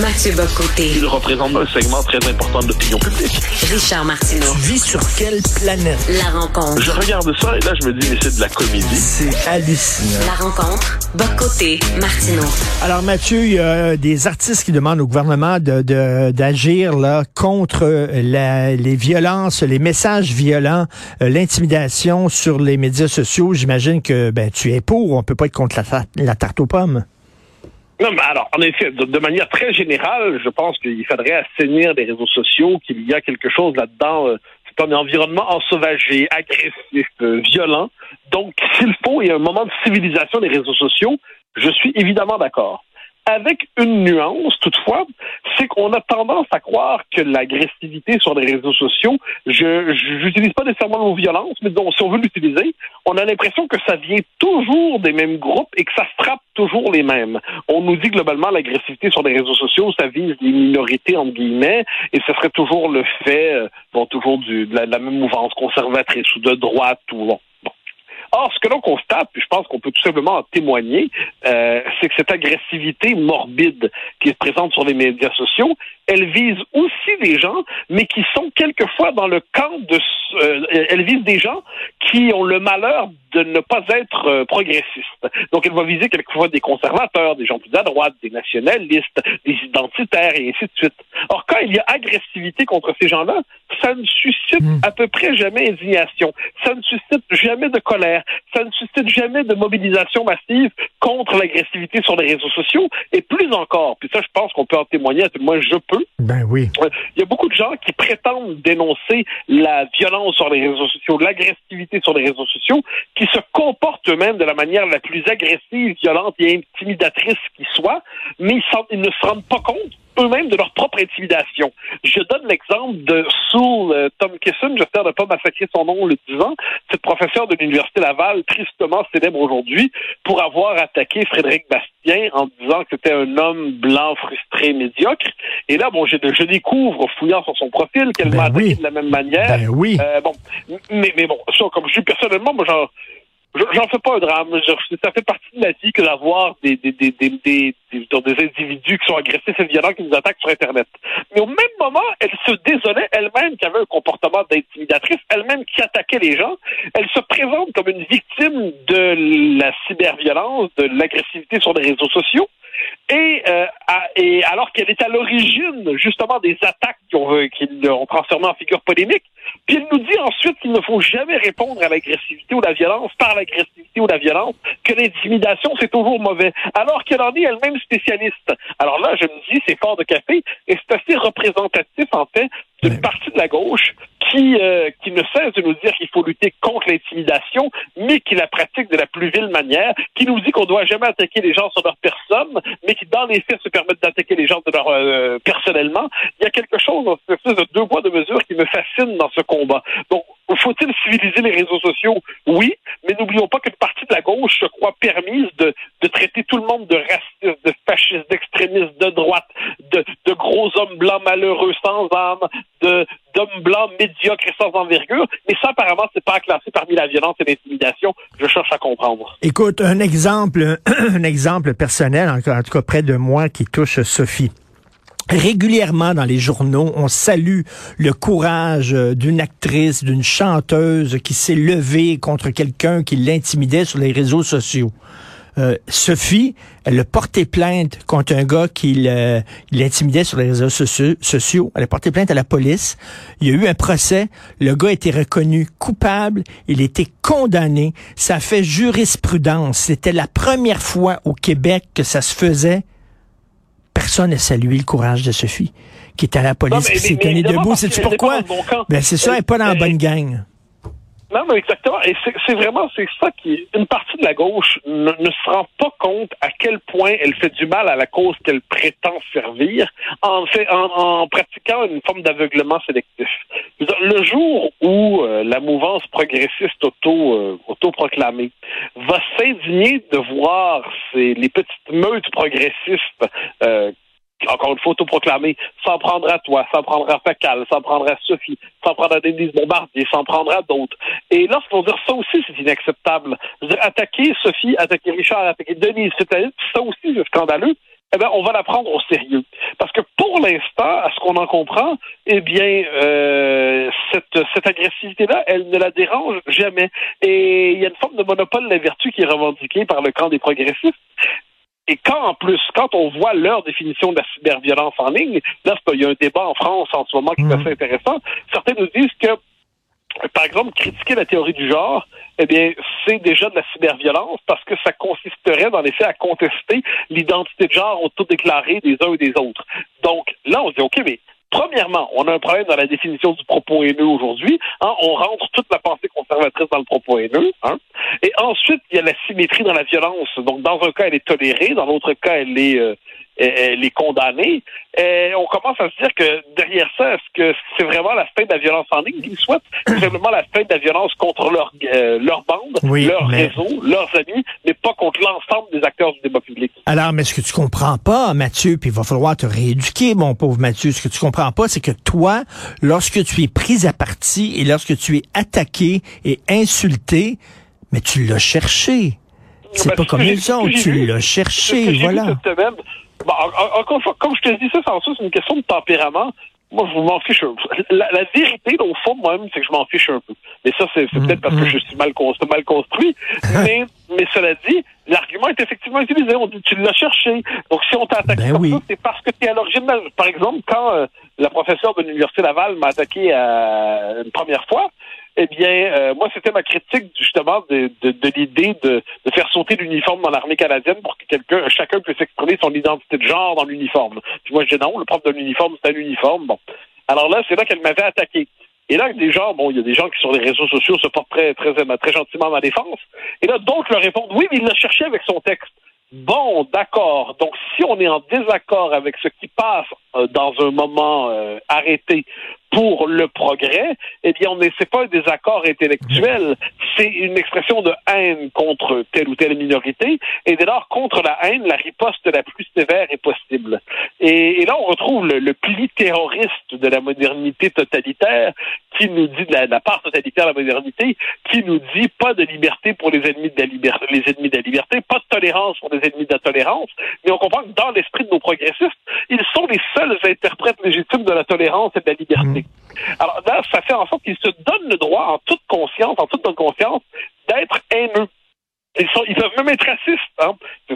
Mathieu Bocoté. Il représente un segment très important de l'opinion publique. Richard Martineau. Tu vis sur quelle planète? La rencontre. Je regarde ça et là, je me dis, mais c'est de la comédie. C'est hallucinant. La rencontre. Bocoté. Martineau. Alors Mathieu, il y a des artistes qui demandent au gouvernement de, de- d'agir là contre la- les violences, les messages violents, euh, l'intimidation sur les médias sociaux. J'imagine que ben tu es pour. On peut pas être contre la tarte aux pommes. Non, alors, en effet, de, de manière très générale, je pense qu'il faudrait assainir les réseaux sociaux, qu'il y a quelque chose là-dedans. euh, c'est un environnement ensauvagé, agressif, euh, violent. Donc, s'il faut, il y a un moment de civilisation des réseaux sociaux. Je suis évidemment d'accord. Avec une nuance, toutefois, c'est qu'on a tendance à croire que l'agressivité sur les réseaux sociaux, je j'utilise pas nécessairement le mot violence, mais donc, si on veut l'utiliser, on a l'impression que ça vient toujours des mêmes groupes et que ça frappe toujours les mêmes. On nous dit globalement l'agressivité sur les réseaux sociaux, ça vise les minorités entre guillemets, et ce serait toujours le fait, euh, bon, toujours du, de, la, de la même mouvance conservatrice ou de droite ou bon. Or, ce que l'on constate, puis je pense qu'on peut tout simplement en témoigner, euh, c'est que cette agressivité morbide qui se présente sur les médias sociaux, elle vise aussi des gens, mais qui sont quelquefois dans le camp de... euh, elle vise des gens qui ont le malheur de ne pas être euh, progressistes. Donc, elle va viser quelquefois des conservateurs, des gens plus à droite, des nationalistes, des identitaires, et ainsi de suite. Or, quand il y a agressivité contre ces gens-là, ça ne suscite Mm. à peu près jamais indignation. Ça ne suscite jamais de colère. Ça ne suscite jamais de mobilisation massive contre l'agressivité sur les réseaux sociaux. Et plus encore, puis ça, je pense qu'on peut en témoigner, à tout le moins je peux, Ben oui. Il y a beaucoup de gens qui prétendent dénoncer la violence sur les réseaux sociaux, l'agressivité sur les réseaux sociaux, qui se comportent eux-mêmes de la manière la plus agressive, violente et intimidatrice qui soit, mais ils ne se rendent pas compte eux-mêmes de leur propre intimidation. Je donne l'exemple de Sue euh, Tomkinson, j'espère ne pas massacrer son nom en le disant, cette professeure de l'Université Laval, tristement célèbre aujourd'hui, pour avoir attaqué Frédéric Bastien en disant que c'était un homme blanc frustré, médiocre. Et là, bon, je, je découvre, en fouillant sur son profil, qu'elle Ben m'a attaqué oui. de la même manière. Ben oui. Euh, bon, mais, mais bon, ça, comme je suis personnellement, moi, j'en, je- j'en fais pas un drame. Ça fait partie de la vie que d'avoir des, des, des, des, des, individus qui sont agressifs et violents qui nous attaquent sur Internet. Mais au même moment, elle se désolait elle-même qui avait un comportement d'intimidatrice, elle-même qui attaquait les gens. Elle se présente comme une victime de la cyberviolence, de l'agressivité sur les réseaux sociaux. Et, euh, et alors qu'elle est à l'origine justement des attaques qui ont, qui l'ont transformé en figure polémique, puis elle nous dit ensuite qu'il ne faut jamais répondre à l'agressivité ou la violence par l'agressivité ou la violence, que l'intimidation c'est toujours mauvais, alors qu'elle en est elle-même spécialiste. Alors là, je me dis, c'est fort de café, et c'est assez représentatif en fait d'une Ouais. partie de la gauche qui, euh, qui ne cesse de nous dire qu'il faut lutter contre l'intimidation, mais qui la pratique de la plus vile manière, qui nous dit qu'on doit jamais attaquer les gens sur leur personne, mais qui dans les faits se permettent d'attaquer les gens de leur euh, personnellement. Il y a quelque chose dans cette espèce de deux poids de mesure qui me fascine dans ce combat. Donc, faut-il civiliser les réseaux sociaux? Oui, mais n'oublions pas qu'une partie de la gauche se croit permise de, de traiter tout le monde de racistes, de fascistes, d'extrémistes, de droite, de, de gros hommes blancs malheureux sans âme, de d'hommes blancs médiocres et sans envergure. Mais ça, apparemment, c'est pas classé parmi la violence et l'intimidation. Je cherche à comprendre. Écoute, un exemple, un exemple personnel, en tout cas près de moi, qui touche Sophie. Régulièrement dans les journaux, on salue le courage euh, d'une actrice, d'une chanteuse qui s'est levée contre quelqu'un qui l'intimidait sur les réseaux sociaux. Euh, Sophie, elle a porté plainte contre un gars qui l'intimidait sur les réseaux sociaux. Elle a porté plainte à la police. Il y a eu un procès. Le gars a été reconnu coupable. Il a été condamné. Ça fait jurisprudence. C'était la première fois au Québec que ça se faisait. Personne n'a salué le courage de Sophie, qui est à la police, qui s'est tenue debout. était pourquoi? Ben, c'est ça, elle n'est pas dans la bonne gang. Non, mais exactement. Et c'est c'est vraiment, c'est ça qui, une partie de la gauche ne, ne se rend pas compte à quel point elle fait du mal à la cause qu'elle prétend servir en, fait, en, en pratiquant une forme d'aveuglement sélectif. Dire, Le jour où euh, la mouvance progressiste auto, euh, autoproclamée va s'indigner de voir ces, les petites meutes progressistes euh, encore une fois, autoproclamé, s'en prendra à toi, s'en prendra à Facal, s'en prendra à Sophie, s'en prendra à Denise Bombardier, s'en prendra à d'autres. Et lorsqu'on dit ça aussi, c'est inacceptable. Dire, attaquer Sophie, attaquer Richard, attaquer Denise, c'est ça aussi, c'est scandaleux. Eh ben, on va la prendre au sérieux. Parce que pour l'instant, à ce qu'on en comprend, eh bien, euh, cette, cette agressivité-là, elle ne la dérange jamais. Et il y a une forme de monopole de la vertu qui est revendiquée par le camp des progressistes. Et quand, en plus, quand on voit leur définition de la cyberviolence en ligne, là, il y a un débat en France en ce moment qui est Mhm. assez intéressant. Certains nous disent que, par exemple, critiquer la théorie du genre, eh bien, c'est déjà de la cyberviolence parce que ça consisterait, dans les faits, à contester l'identité de genre autodéclarée des uns et des autres. Donc, là, on se dit, OK, mais Premièrement, on a un problème dans la définition du propos haineux aujourd'hui. Hein, on rentre toute la pensée conservatrice dans le propos haineux. Hein. Et ensuite, il y a la symétrie dans la violence. Donc, dans un cas, elle est tolérée, dans l'autre cas, elle est, euh, elle est condamnée. Et on commence à se dire que derrière ça, est-ce que c'est vraiment la fin de la violence en ligne qu'ils souhaitent? C'est simplement la fin de la violence contre leur, euh, leur bande, Oui, leur mais- réseau, leurs amis, mais pas contre l'ensemble des acteurs du débat public. Alors, mais ce que tu comprends pas, Mathieu, puis il va falloir te rééduquer, mon pauvre Mathieu, ce que tu comprends pas, c'est que toi, lorsque tu es pris à partie et lorsque tu es attaqué et insulté, mais tu l'as cherché. C'est Ben, pas comme les autres, j'ai tu l'as cherché, voilà. cette semaine. Bon, en- encore une fois, comme je te dis ça, sans ça, c'est une question de tempérament. Moi, je m'en fiche un peu. La, la vérité, au fond, moi-même, c'est que je m'en fiche un peu. Mais ça, c'est c'est Mm, peut-être parce que je suis mal, con- c'est mal construit. mais, mais cela dit, l'argument est effectivement utilisé. On dit, tu l'as cherché. Donc, si on t'a attaqué Ben comme oui. ça, c'est parce que tu es à l'origine. de- Par exemple, quand euh, la professeure de l'Université Laval m'a attaqué euh, une première fois, eh bien, euh, moi, c'était ma critique justement de, de, de l'idée de, de faire sauter l'uniforme dans l'armée canadienne pour que quelqu'un, chacun puisse exprimer son identité de genre dans l'uniforme. Puis moi, je dis non, le prof de l'uniforme, c'est un uniforme. Bon. Alors là, c'est là qu'elle m'avait attaqué. Et là, des gens, bon, il y a des gens qui sur les réseaux sociaux se portent très, très, très gentiment ma défense. Et là, d'autres leur répondent, oui, mais il l'a cherché avec son texte. Bon, d'accord. Donc, si on est en désaccord avec ce qui passe euh, dans un moment euh, arrêté pour le progrès, eh bien, on n'est pas un désaccord intellectuel, c'est une expression de haine contre telle ou telle minorité, et dès lors, contre la haine, la riposte la plus sévère est possible. Et, et là, on retrouve le, le pli terroriste de la modernité totalitaire qui nous dit, de la, de la part totalitaire de la modernité, qui nous dit pas de liberté pour les ennemis de la liberté, les ennemis de la liberté, pas de tolérance pour les ennemis de la tolérance, mais on comprend que dans l'esprit de nos progressistes, ils sont les seuls interprètes légitimes de la tolérance et de la liberté. Alors là, ça fait en sorte qu'ils se donnent le droit, en toute conscience, en toute bonne conscience, d'être haineux. Ils, sont, ils peuvent même être racistes. Hein?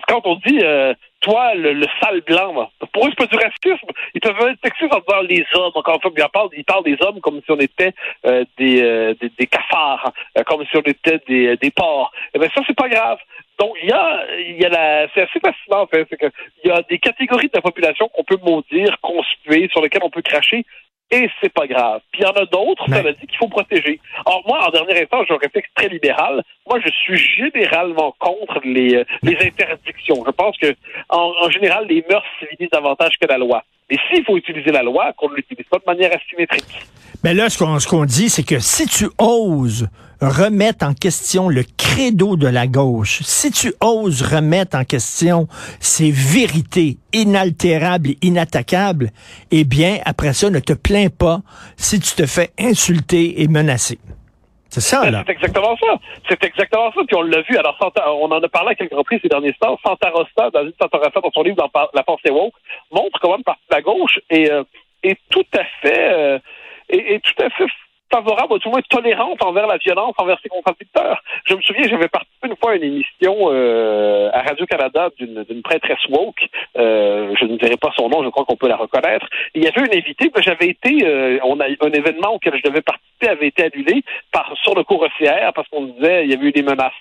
Quand on dit, euh, toi, le, le sale blanc, pour eux, c'est pas du racisme. Ils peuvent être sexistes en disant les hommes. Encore une fois, ils parlent, ils parlent des hommes comme si on était euh, des, euh, des, des cafards, hein, comme si on était des, des porcs. Eh bien, ça, c'est pas grave. Donc, il y a, il y a la, c'est assez fascinant, en fait. C'est que, il y a des catégories de la population qu'on peut maudire, conspuer, sur lesquelles on peut cracher et c'est pas grave. Puis il y en a d'autres, ça veut dire qu'il faut protéger. Or, moi, en dernier instant, j'ai un réflexe très libéral. Moi, je suis généralement contre les, euh, les interdictions. Je pense que, en, en général, les mœurs civilisent davantage que la loi. Et s'il faut utiliser la loi, qu'on ne l'utilise pas de manière asymétrique. Mais là, ce qu'on ce qu'on dit, c'est que si tu oses remettre en question le credo de la gauche, si tu oses remettre en question ces vérités inaltérables et inattaquables, eh bien, après ça, ne te plains pas si tu te fais insulter et menacer. C'est ça, Ben, là. C'est exactement ça. C'est exactement ça. Puis on l'a vu. Alors, on en a parlé à quelques reprises ces derniers temps. Santa Rosta, David Santa dans son livre dans La pensée woke, montre comment une partie de la gauche est, euh, est tout à fait, euh, est, est tout à fait favorable, ou le moins tolérante envers la violence, envers ses contradicteurs. Je me souviens, j'avais participé une fois à une émission euh, à Radio-Canada d'une prêtresse woke. Euh, je ne dirai pas son nom, je crois qu'on peut la reconnaître. Il y avait une invitée, puis j'avais été, euh, on a un événement auquel je devais participer avait été annulé par sur le cours OCR parce qu'on disait il y avait eu des menaces.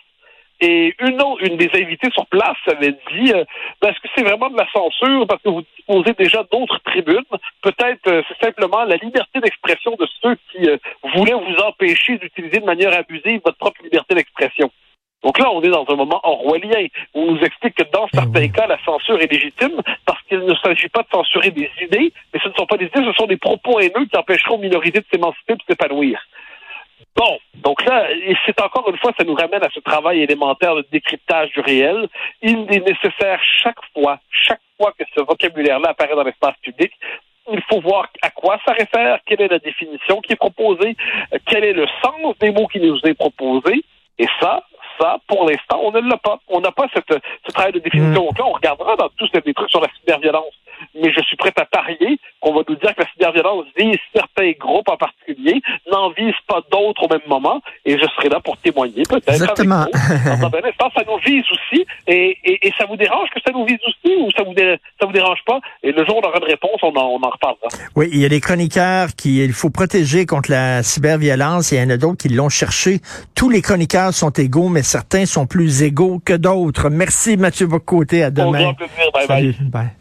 Et une autre, une des invitées sur place avait dit euh, ben, est-ce que c'est vraiment de la censure parce que vous disposez déjà d'autres tribunes? Peut-être euh, c'est simplement la liberté d'expression de ceux qui euh, voulaient vous empêcher d'utiliser de manière abusive votre propre liberté d'expression. Donc là, on est dans un moment orwellien où on nous explique que dans certains oui. cas, la censure est légitime parce qu'il ne s'agit pas de censurer des idées, mais ce ne sont pas des idées, ce sont des propos haineux qui empêcheront aux minorités de s'émanciper et de s'épanouir. Bon, donc là, et c'est encore une fois, ça nous ramène à ce travail élémentaire de décryptage du réel. Il est nécessaire chaque fois, chaque fois que ce vocabulaire-là apparaît dans l'espace public, il faut voir à quoi ça réfère, quelle est la définition qui est proposée, euh, quel est le sens des mots qui nous est proposé. Et ça, ça, pour l'instant, on ne l'a pas. On n'a pas cette, ce travail de définition. Donc là, on regardera dans tous ces trucs sur la cyberviolence. Mais je suis prêt à parier qu'on va nous dire que la cyberviolence vise certains groupes en particulier, n'en vise pas d'autres au même moment, et je serai là pour témoigner peut-être. Exactement. Avec vous. Dans ça nous vise aussi, et, et, et, ça vous dérange que ça nous vise aussi, ou ça vous, dé, ça vous dérange pas? Et le jour où on aura une réponse, on en, on en reparlera. Oui, il y a des chroniqueurs qui il faut protéger contre la cyberviolence, et il y en a d'autres qui l'ont cherché. Tous les chroniqueurs sont égaux, mais certains sont plus égaux que d'autres. Merci Mathieu Bocoté, à demain. Au plaisir. Bye Salut. bye.